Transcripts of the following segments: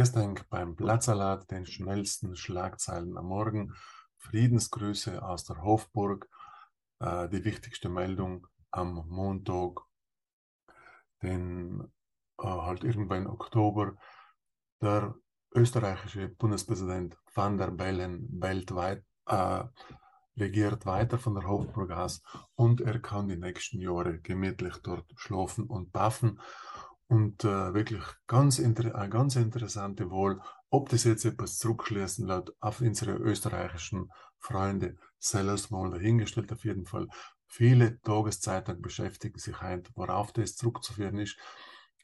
Zuerst denk beim Blattsalat, den schnellsten Schlagzeilen am Morgen. Friedensgrüße aus der Hofburg, äh, die wichtigste Meldung am Montag, den äh, halt irgendwann Oktober. Der österreichische Bundespräsident van der Bellen weltweit äh, regiert weiter von der Hofburg aus und er kann die nächsten Jahre gemütlich dort schlafen und baffen. Und äh, wirklich ganz eine ganz interessante Wahl, ob das jetzt etwas zurückschließen lässt auf unsere österreichischen Freunde, selbst mal dahingestellt auf jeden Fall. Viele Tageszeitungen beschäftigen sich ein, worauf das zurückzuführen ist.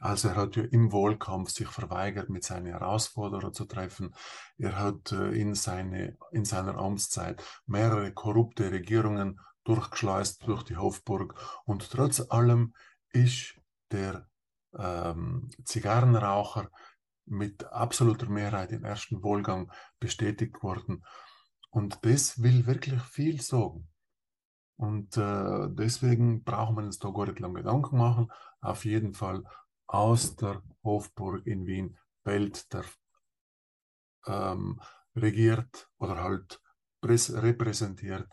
Also er hat ja im Wahlkampf sich verweigert, mit seinen Herausforderern zu treffen. Er hat äh, in, seine, in seiner Amtszeit mehrere korrupte Regierungen durchgeschleust durch die Hofburg. Und trotz allem ist der ähm, Zigarrenraucher mit absoluter Mehrheit im ersten Wahlgang bestätigt worden. Und das will wirklich viel sagen. Und äh, deswegen brauchen wir uns da gar nicht lange Gedanken machen. Auf jeden Fall aus der Hofburg in Wien bellt der ähm, regiert oder halt repräsentiert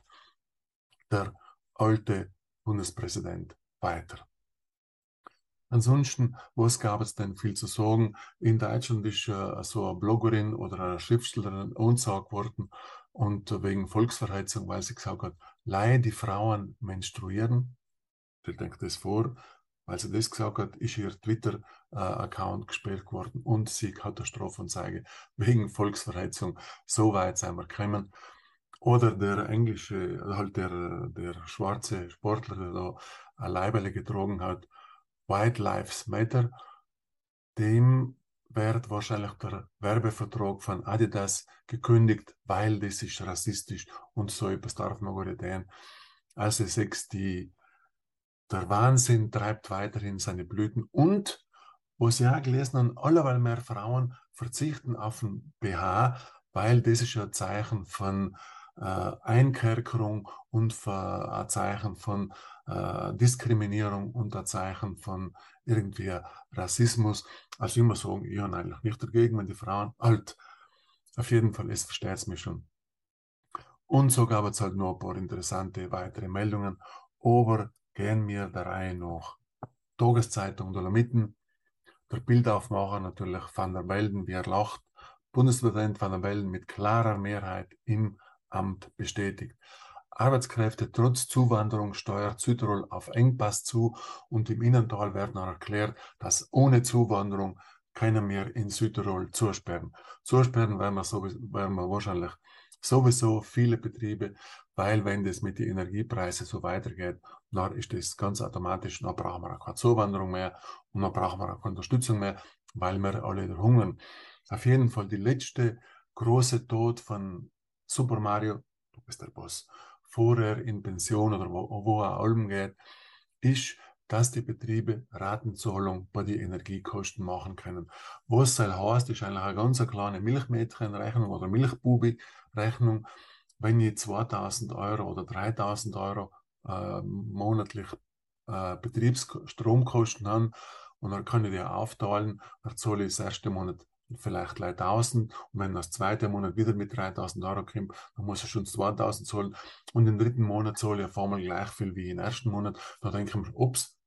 der alte Bundespräsident weiter. Ansonsten, was gab es denn viel zu sagen? In Deutschland ist äh, so eine Bloggerin oder eine Schriftstellerin angesagt worden und wegen Volksverheizung, weil sie gesagt hat, leihe die Frauen menstruieren. Ich denke das vor, weil sie das gesagt hat, ist ihr Twitter-Account gesperrt worden und sie hat eine Strafanzeige wegen Volksverheizung. So weit sind wir gekommen. Oder der englische, halt der, der schwarze Sportler, der da eine Leiberle getragen hat, White Lives Matter, dem wird wahrscheinlich der Werbevertrag von Adidas gekündigt, weil das ist rassistisch und so etwas darf man gar nicht tun. Also sechs, die der Wahnsinn treibt weiterhin seine Blüten und, was ich auch gelesen habe, allerweil mehr Frauen verzichten auf ein BH, weil das ist ja ein Zeichen von Einkerkerung und ein Zeichen von äh, Diskriminierung und ein Zeichen von irgendwie Rassismus. Also immer sagen, ich habe eigentlich nicht dagegen, wenn die Frauen alt. Auf jeden Fall, es versteht es mich schon. Und so gab es halt noch ein paar interessante weitere Meldungen. Aber gehen wir der Reihe nach. Tageszeitung Dolomiten, der Bildaufmacher natürlich Van der Belden, wie er lacht. Bundespräsident Van der Belden mit klarer Mehrheit im Amt bestätigt. Arbeitskräfte trotz Zuwanderung steuert Südtirol auf Engpass zu und im Innental werden auch erklärt, dass ohne Zuwanderung keiner mehr in Südtirol zusperren. Zusperren werden wir, sowieso, werden wir wahrscheinlich sowieso viele Betriebe, weil wenn das mit den Energiepreisen so weitergeht, dann ist das ganz automatisch, dann brauchen wir auch keine Zuwanderung mehr und dann brauchen wir auch keine Unterstützung mehr, weil wir alle hungern. Auf jeden Fall die letzte große Tod von Super Mario, du bist der Boss, vorher in Pension oder wo, wo er allem geht, ist, dass die Betriebe Ratenzahlung bei den Energiekosten machen können. Was soll heißt, ist eigentlich eine ganz kleine Milchmädchenrechnung oder Milchbubi-Rechnung. Wenn ich 2000 Euro oder 3000 Euro äh, monatlich äh, Betriebsstromkosten habe und dann kann ich die aufteilen, dann zahle ich das erste Monat vielleicht 3000 und wenn das zweite Monat wieder mit 3000 Euro kommt, dann muss er schon 2000 zahlen und im dritten Monat zahle ich auf einmal gleich viel wie im ersten Monat. Da denke ich mir, ups,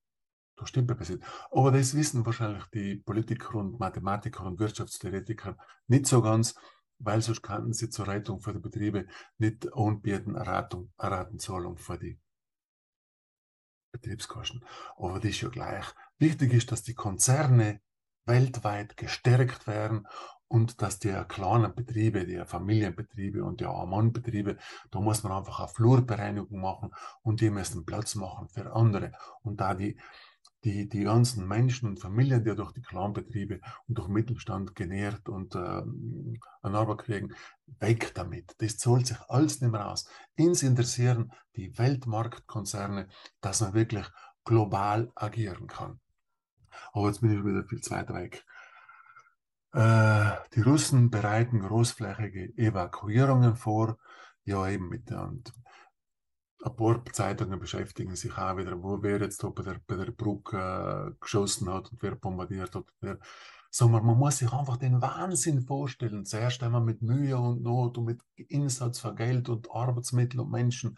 da stimmt etwas nicht. Aber das wissen wahrscheinlich die Politiker und Mathematiker und Wirtschaftstheoretiker nicht so ganz, weil sonst könnten sie zur Rettung für die Betriebe nicht anbieten, Erratung, Erratenzahlung für die Betriebskosten. Aber das ist ja gleich. Wichtig ist, dass die Konzerne weltweit gestärkt werden und dass die kleinen Betriebe, die Familienbetriebe und die Amannbetriebe, da muss man einfach eine Flurbereinigung machen und die müssen Platz machen für andere. Und da die, die, die ganzen Menschen und Familien, die durch die Clanbetriebe und durch Mittelstand genährt und äh, an Arbeit kriegen, weg damit. Das zahlt sich alles nicht mehr aus. Ins interessieren die Weltmarktkonzerne, dass man wirklich global agieren kann. Aber jetzt bin ich wieder viel zu. Äh, die Russen bereiten großflächige Evakuierungen vor. Ja, eben mit, und ein paar Zeitungen beschäftigen sich auch wieder, wo wer jetzt da bei der, bei der Brücke äh, geschossen hat und wer bombardiert hat. Wer, sagen man muss sich einfach den Wahnsinn vorstellen. Zuerst einmal mit Mühe und Not und mit Einsatz von Geld und Arbeitsmitteln und Menschen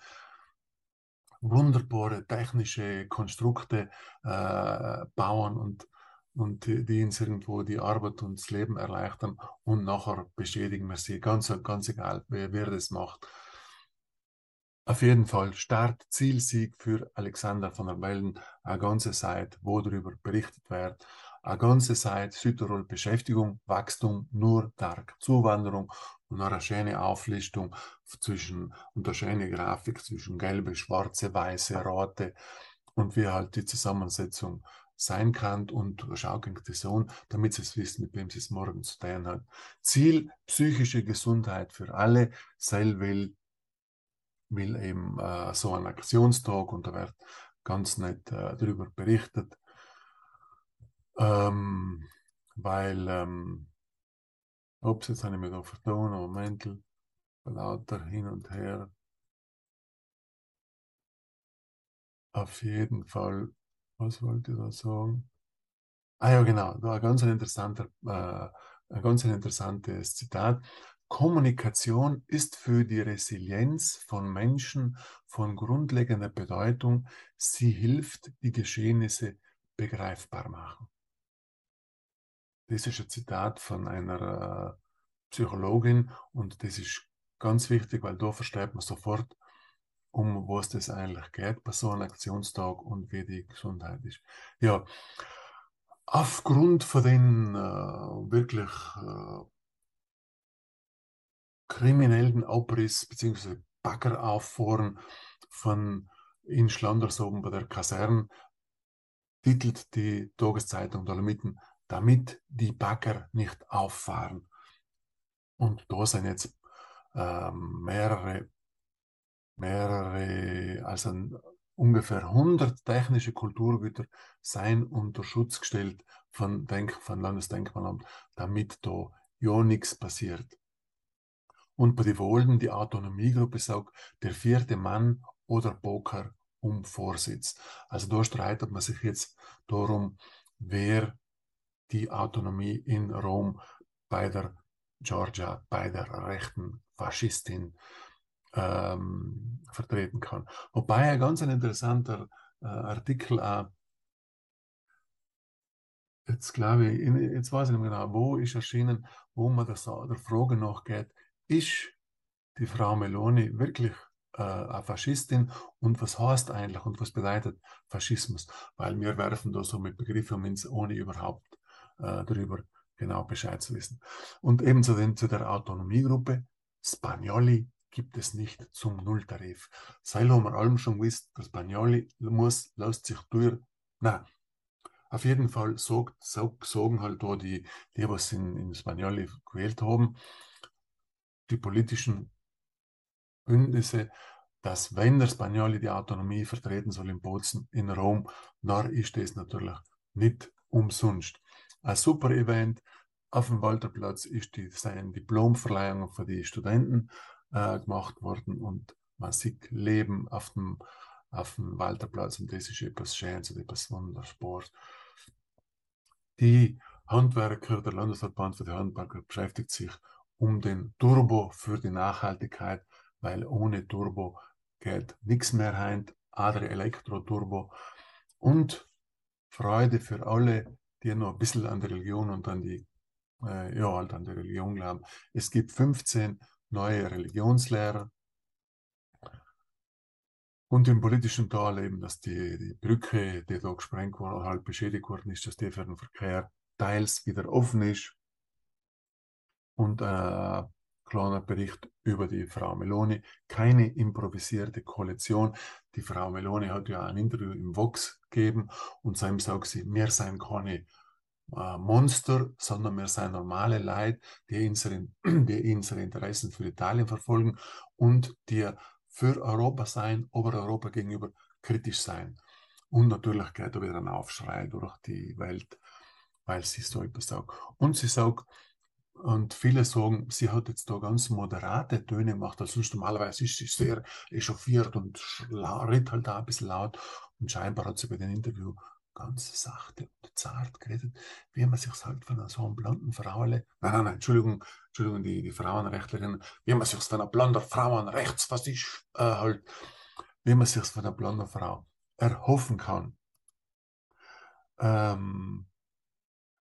wunderbare technische Konstrukte äh, bauen und, und die, die uns irgendwo die Arbeit und das Leben erleichtern und nachher beschädigen wir sie. Ganz, ganz egal, wer, wer das macht. Auf jeden Fall Start, Zielsieg für Alexander von der Wellen, eine ganze Seite, wo darüber berichtet wird. Eine ganze Seite Südtirol Beschäftigung, Wachstum, nur Tag Zuwanderung und eine schöne Auflistung zwischen, und eine schöne Grafik zwischen gelbe, schwarze, weiße, rote und wie halt die Zusammensetzung sein kann und schau gegen die Sohn, damit sie es wissen, mit wem sie es morgen zu tun hat. Ziel, psychische Gesundheit für alle. Seil will will eben äh, so einen Aktionstag und da wird ganz nett äh, darüber berichtet, ähm, weil, ähm, ups, jetzt habe ich mich da vertan, Moment, lauter hin und her. Auf jeden Fall, was wollte ich da sagen? Ah ja, genau, da ein ganz interessanter, äh, ein ganz interessantes Zitat. Kommunikation ist für die Resilienz von Menschen von grundlegender Bedeutung. Sie hilft, die Geschehnisse begreifbar machen. Das ist ein Zitat von einer äh, Psychologin und das ist ganz wichtig, weil da versteht man sofort, um was das eigentlich geht bei so einem Aktionstag und wie die Gesundheit ist. Ja, aufgrund von den äh, wirklich äh, kriminellen Abriss bzw. Baggerauffahren von in Schlanders oben bei der Kaserne titelt die Tageszeitung Dolomiten, damit die Bagger nicht auffahren. Und da sind jetzt äh, mehrere, mehrere, also ungefähr 100 technische Kulturgüter seien unter Schutz gestellt von, Denk von Landesdenkmalamt, damit da ja nichts passiert. Und bei den Wolden, die Autonomiegruppe sagt, der vierte Mann oder Poker um Vorsitz. Also da streitet man sich jetzt darum, wer die Autonomie in Rom bei der Georgia, bei der rechten Faschistin ähm, vertreten kann. Wobei ein ganz ein interessanter äh, Artikel auch jetzt glaube ich, jetzt weiß ich nicht mehr genau, wo ist erschienen, wo man der, der Frage nachgeht, ist die Frau Meloni wirklich äh, eine Faschistin und was heißt eigentlich und was bedeutet Faschismus? Weil wir werfen da so mit Begriffen um uns, ohne überhaupt äh, darüber genau Bescheid zu wissen. Und ebenso denn zu der Autonomiegruppe Spagnoli gibt es nicht zum Nulltarif. Seil haben wir allem schon gewusst, der Spagnoli muss, lässt sich durch, na, auf jeden Fall sagen halt da die, die was in, in Spagnoli gewählt haben, die politischen Bündnisse, dass wenn der Spagnoli die Autonomie vertreten soll in Bozen, in Rom, dann ist das natürlich nicht umsonst. Ein super Event. Auf dem Walterplatz ist die, seine Diplomverleihung für die Studenten äh, gemacht worden und man sieht Leben auf dem, auf dem Walterplatz und das ist etwas Schönes und etwas Wunderbares. Die Handwerker, der Landesverband für die Handwerker beschäftigt sich um den Turbo für die Nachhaltigkeit, weil ohne Turbo geht nichts mehr rein, andere Elektro-Turbo und Freude für alle, die noch ein bisschen an die Religion und an die, äh, ja, halt an die Religion glauben. Es gibt 15 neue Religionslehrer und im politischen Teil eben, dass die, die Brücke, die da gesprengt wurde, halt beschädigt worden ist, dass die für den Verkehr teils wieder offen ist und äh, kleiner Bericht über die Frau Meloni. Keine improvisierte Koalition. Die Frau Meloni hat ja ein Interview im Vox gegeben und seitdem sagt sie, wir sind keine äh, Monster, sondern wir sind normale Leute, die unsere, die unsere Interessen für Italien verfolgen und die für Europa sein, aber Europa gegenüber kritisch sein. Und natürlich geht da wieder ein Aufschrei durch die Welt, weil sie so etwas sagt. Und sie sagt, Und viele sagen, sie hat jetzt da ganz moderate Töne gemacht, also sonst normalerweise ist sie sehr echauffiert und redet halt da ein bisschen laut. Und scheinbar hat sie bei dem Interview ganz sachte und zart geredet, wie man sich halt von so einem blonden Frau, nein, nein, nein, Entschuldigung, Entschuldigung, die, die Frauenrechtlerin, wie man sich von einer blonden Frau an rechts, was ist, äh, halt, wie man sich von einer blonden Frau erhoffen kann. Ähm,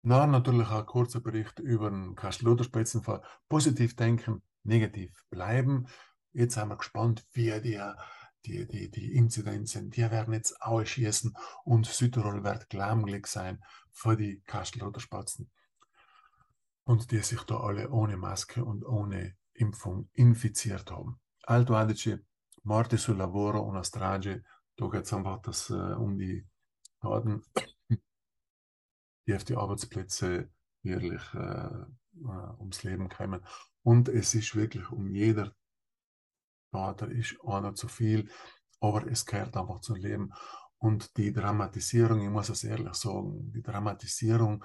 na, natürlich auch ein kurzer Bericht über den Kastel-Lothar-Spitzenfall. Positiv denken, negativ bleiben. Jetzt sind wir gespannt, wie die, die, die, die Inzidenzen, die werden jetzt ausschießen und Südtirol wird glamglich sein für die Kastel-Lothar-Spatzen. Und die sich da alle ohne Maske und ohne Impfung infiziert haben. Alto Adige, Morte sul lavoro, una strage, da geht es einfach das, äh, um die Daten die auf die Arbeitsplätze wirklich äh, äh, ums Leben kommen. Und es ist wirklich um jeder Vater ist einer zu viel, aber es gehört einfach zum Leben. Und die Dramatisierung, ich muss es ehrlich sagen, die Dramatisierung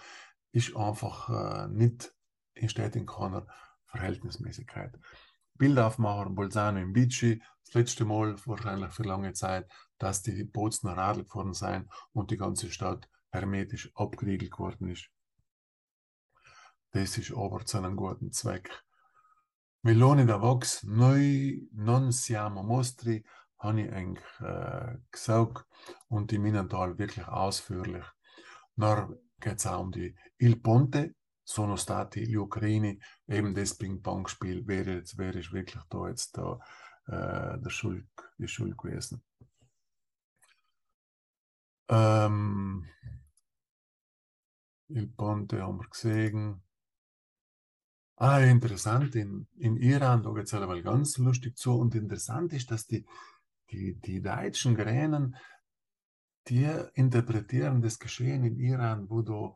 ist einfach äh, nicht, entsteht in keiner Verhältnismäßigkeit. Bildaufmacher Bolzano in Bici, das letzte Mal wahrscheinlich für lange Zeit, dass die Bozner Radl gefahren sind und die ganze Stadt hermetisch abgeriegelt worden ist. Das ist aber zu einem guten Zweck. Melone da Vox, noi non siamo mostri, habe ich eigentlich äh, gesagt und die Minental wirklich ausführlich. Dann geht es auch um die Il Ponte, sono stati gli Ucraini, eben das Ping-Pong-Spiel, wer, jetzt, wer ist wirklich da jetzt da äh, der Schuld, die Schuld gewesen. Ähm, Il Ponte haben wir gesehen. Ah, interessant, in, in Iran, da geht es halt ganz lustig zu. Und interessant ist, dass die, die, die deutschen Gränen, die interpretieren das Geschehen in Iran, wo da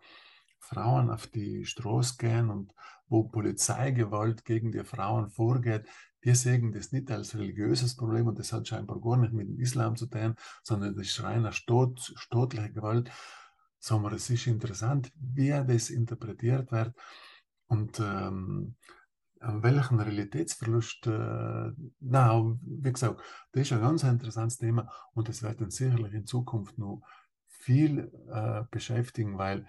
Frauen auf die Straße gehen und wo Polizeigewalt gegen die Frauen vorgeht, die sehen das nicht als religiöses Problem und das hat scheinbar gar nicht mit dem Islam zu tun, sondern das ist reiner Staat, staatliche Gewalt sondern es ist interessant, wie das interpretiert wird und ähm, an welchen Realitätsverlust, äh, na, wie gesagt, das ist ein ganz interessantes Thema und es wird uns sicherlich in Zukunft noch viel äh, beschäftigen, weil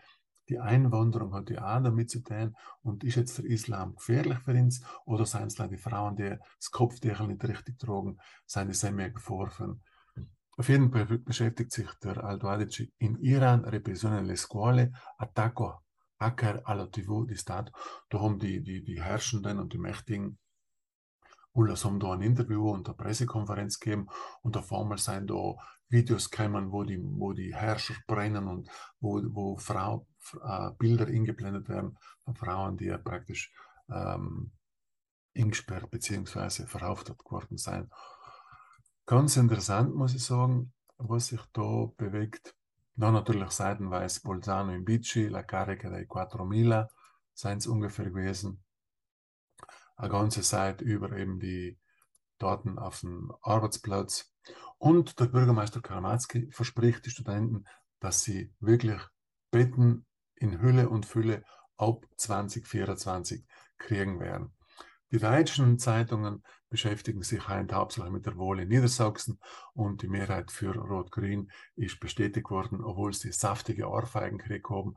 die Einwanderung hat ja auch damit zu tun und ist jetzt der Islam gefährlich für uns oder seien es die Frauen, die das Kopfdeckel nicht richtig tragen, seien es mehr Gefahr auf jeden Fall beschäftigt sich der Aldo Adige in Iran, Repressione nelle scuole, Attacco hacker alla TV di Stato. Da haben die, die, die Herrschenden und die Mächtigen Ullas haben da ein Interview und eine Pressekonferenz gegeben und auf einmal sind da Videos gekommen, wo die, wo die Herrscher brennen und wo, wo Frau, äh, Bilder eingeblendet werden von Frauen, die ja praktisch ähm, eingesperrt bzw. verhaftet geworden sind. Ganz interessant, muss ich sagen, was sich da bewegt. Dann natürlich seitenweise Bolzano in Bici, La Carica dei 4000 seien es ungefähr gewesen. Eine ganze Seite über eben die Daten auf dem Arbeitsplatz. Und der Bürgermeister Karamatzki verspricht die Studenten, dass sie wirklich Betten in Hülle und Fülle ab 2024 kriegen werden. Die deutschen Zeitungen beschäftigen sich hauptsächlich mit der Wahl in Niedersachsen und die Mehrheit für Rot-Grün ist bestätigt worden, obwohl sie saftige Ohrfeigen gekriegt haben.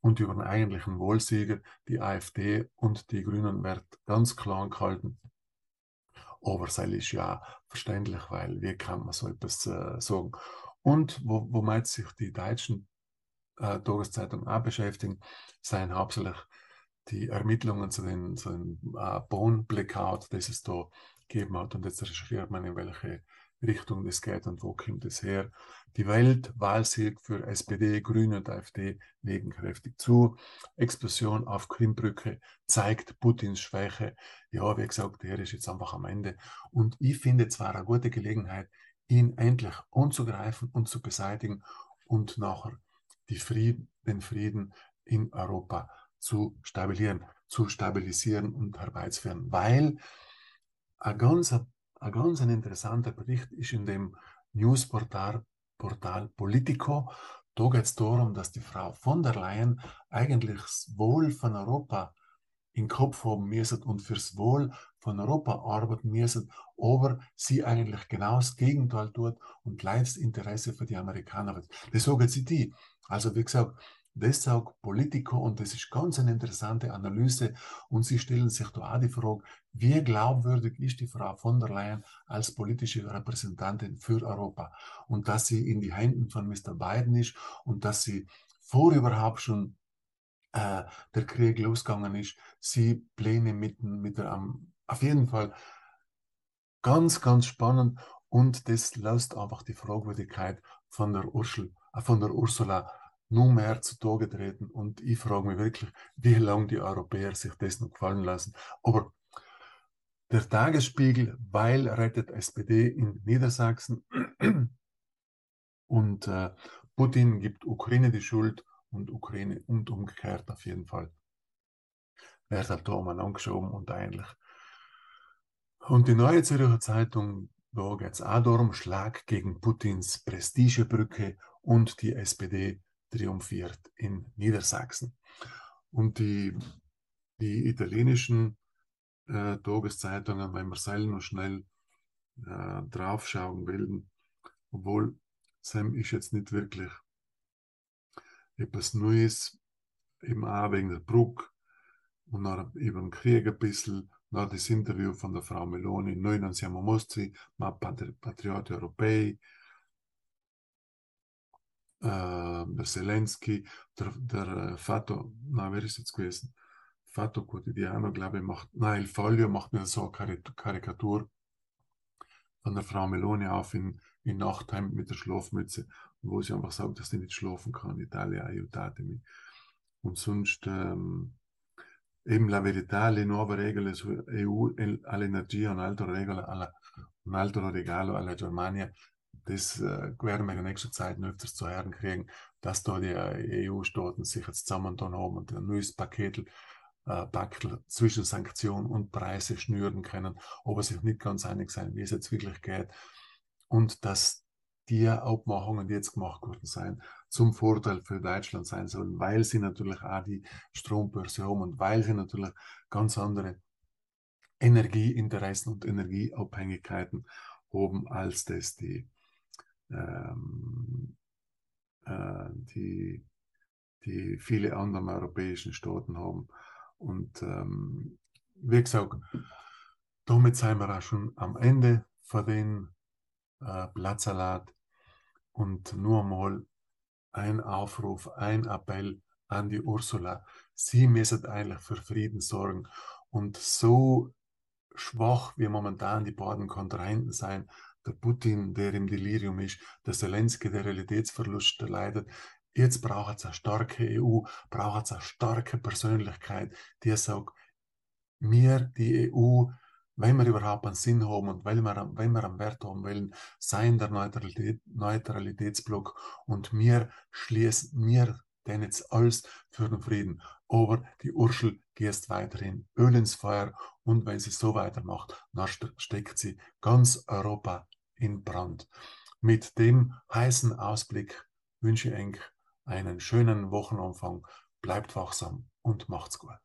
Und über den eigentlichen Wahlsieger, die AfD und die Grünen, wird ganz klar gehalten. Aber es ist ja verständlich, weil wie kann man so etwas äh, sagen? Und wo, womit sich die deutschen äh, Tageszeitungen auch beschäftigen, seien hauptsächlich die Ermittlungen zu den, zu den äh, Bone-Blackout, das es da gegeben hat. Und jetzt recherchiert man, in welche Richtung das geht und wo kommt es her. Die Weltwahlsieg für SPD, Grüne und AfD legen kräftig zu. Explosion auf Krimbrücke zeigt Putins Schwäche. Ja, wie gesagt, er ist jetzt einfach am Ende. Und ich finde zwar eine gute Gelegenheit, ihn endlich anzugreifen und zu beseitigen und nachher Frieden, den Frieden in Europa zu stabilisieren, zu stabilisieren und herbeizuführen. Weil ein ganz, ein ganz interessanter Bericht ist in dem Newsportal Portal Politico. Da geht es darum, dass die Frau von der Leyen eigentlich das Wohl von Europa im Kopf haben müssen und fürs Wohl von Europa arbeiten müssen, aber sie eigentlich genau das Gegenteil tut und gleich Interesse für die Amerikaner wird. Das sagen sie die. Also wie gesagt, das sagt Politiker und das ist ganz eine interessante Analyse und sie stellen sich da auch die Frage, wie glaubwürdig ist die Frau von der Leyen als politische Repräsentantin für Europa und dass sie in die Händen von Mr. Biden ist und dass sie vor überhaupt schon äh, der Krieg losgegangen ist, sie Pläne mit, mit der, um, auf jeden Fall ganz, ganz spannend und das lässt einfach die Fragwürdigkeit von der, Ursel, äh, von der Ursula nur mehr zutage treten und ich frage mich wirklich, wie lange die Europäer sich das noch gefallen lassen. Aber der Tagesspiegel, weil rettet SPD in Niedersachsen und äh, Putin gibt Ukraine die Schuld und Ukraine und umgekehrt auf jeden Fall. Wird halt da angeschoben und eigentlich. Und die Neue Zürcher Zeitung, da geht es auch darum, Schlag gegen Putins Prestigebrücke und die SPD triumphiert in Niedersachsen. Und die, die italienischen äh, Tageszeitungen, wenn man selber noch schnell äh, draufschauen will, obwohl Sam ist jetzt nicht wirklich etwas Neues, eben auch wegen der Brücke und über den Krieg ein bisschen, nach das Interview von der Frau Meloni, noi non mostri, ma patrioti europei, Zelensky, der, der Fatto, na, wer ist jetzt gewesen? Fatto Quotidiano, glaube ich, macht, nein, Il Foglio macht mir so eine Karikatur von der Frau Meloni auf in, in Nachthemd mit der Schlafmütze wo sie einfach sagt, dass sie nicht schlafen kann. Italia aiutatemi. Und sonst ähm, eben la verità, le nuove regole su EU all'energia, un altro, regola alla, un altro regalo alla Germania. Das äh, werden wir in nächster Zeit öfters zu hören kriegen, dass da die äh, EU-Staaten sich jetzt zusammengetan haben und ein neues Paket äh, zwischen Sanktionen und Preise schnüren können, aber sich nicht ganz einig sein, wie es jetzt wirklich geht. Und dass die Abmachungen, die jetzt gemacht worden sind, zum Vorteil für Deutschland sein sollen, weil sie natürlich auch die Strombörse haben und weil sie natürlich ganz andere Energieinteressen und Energieabhängigkeiten haben, als das die, ähm, äh, die, die viele andere europäischen Staaten haben. Und ähm, wie gesagt, damit sind wir auch schon am Ende von den äh, Blattsalat und nur mal ein Aufruf, ein Appell an die Ursula. Sie müssen eigentlich für Frieden sorgen. Und so schwach wie momentan die beiden Kontrahenten sein, der Putin, der im Delirium ist, der Zelensky, der Realitätsverlust leidet, jetzt braucht es eine starke EU, braucht es eine starke Persönlichkeit, die sagt, mir, die EU, wenn wir überhaupt einen Sinn haben und wenn wir, wenn wir einen Wert haben wollen, sein der Neutralität, Neutralitätsblock und wir schließen, wir denn jetzt alles für den Frieden. Aber die Urschel geht weiterhin Öl ins Feuer und wenn sie so weitermacht, dann steckt sie ganz Europa in Brand. Mit dem heißen Ausblick wünsche ich einen schönen Wochenanfang. Bleibt wachsam und macht's gut.